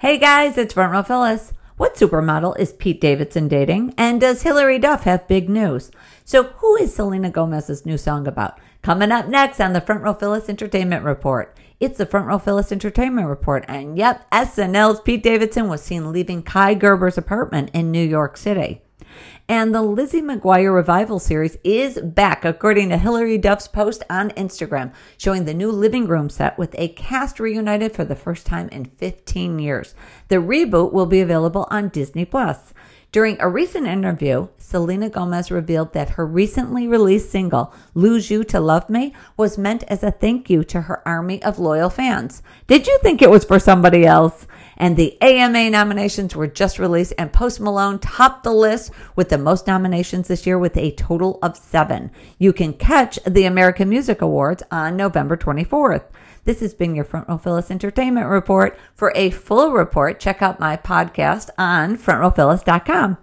Hey guys, it's Front Row Phyllis. What supermodel is Pete Davidson dating? And does Hilary Duff have big news? So, who is Selena Gomez's new song about? Coming up next on the Front Row Phyllis Entertainment Report. It's the Front Row Phyllis Entertainment Report. And yep, SNL's Pete Davidson was seen leaving Kaia Gerber's apartment in New York City. And the Lizzie McGuire revival series is back, according to Hilary Duff's post on Instagram, showing the new living room set with a cast reunited for the first time in 15 years. The reboot will be available on Disney Plus. During a recent interview, Selena Gomez revealed that her recently released single, Lose You to Love Me, was meant as a thank you to her army of loyal fans. Did you think it was for somebody else? And the AMA nominations were just released, and Post Malone topped the list with the most nominations this year with a total of seven. You can catch the American Music Awards on November 24th. This has been your Front Row Phyllis Entertainment Report. For a full report, check out my podcast on frontrowphyllis.com.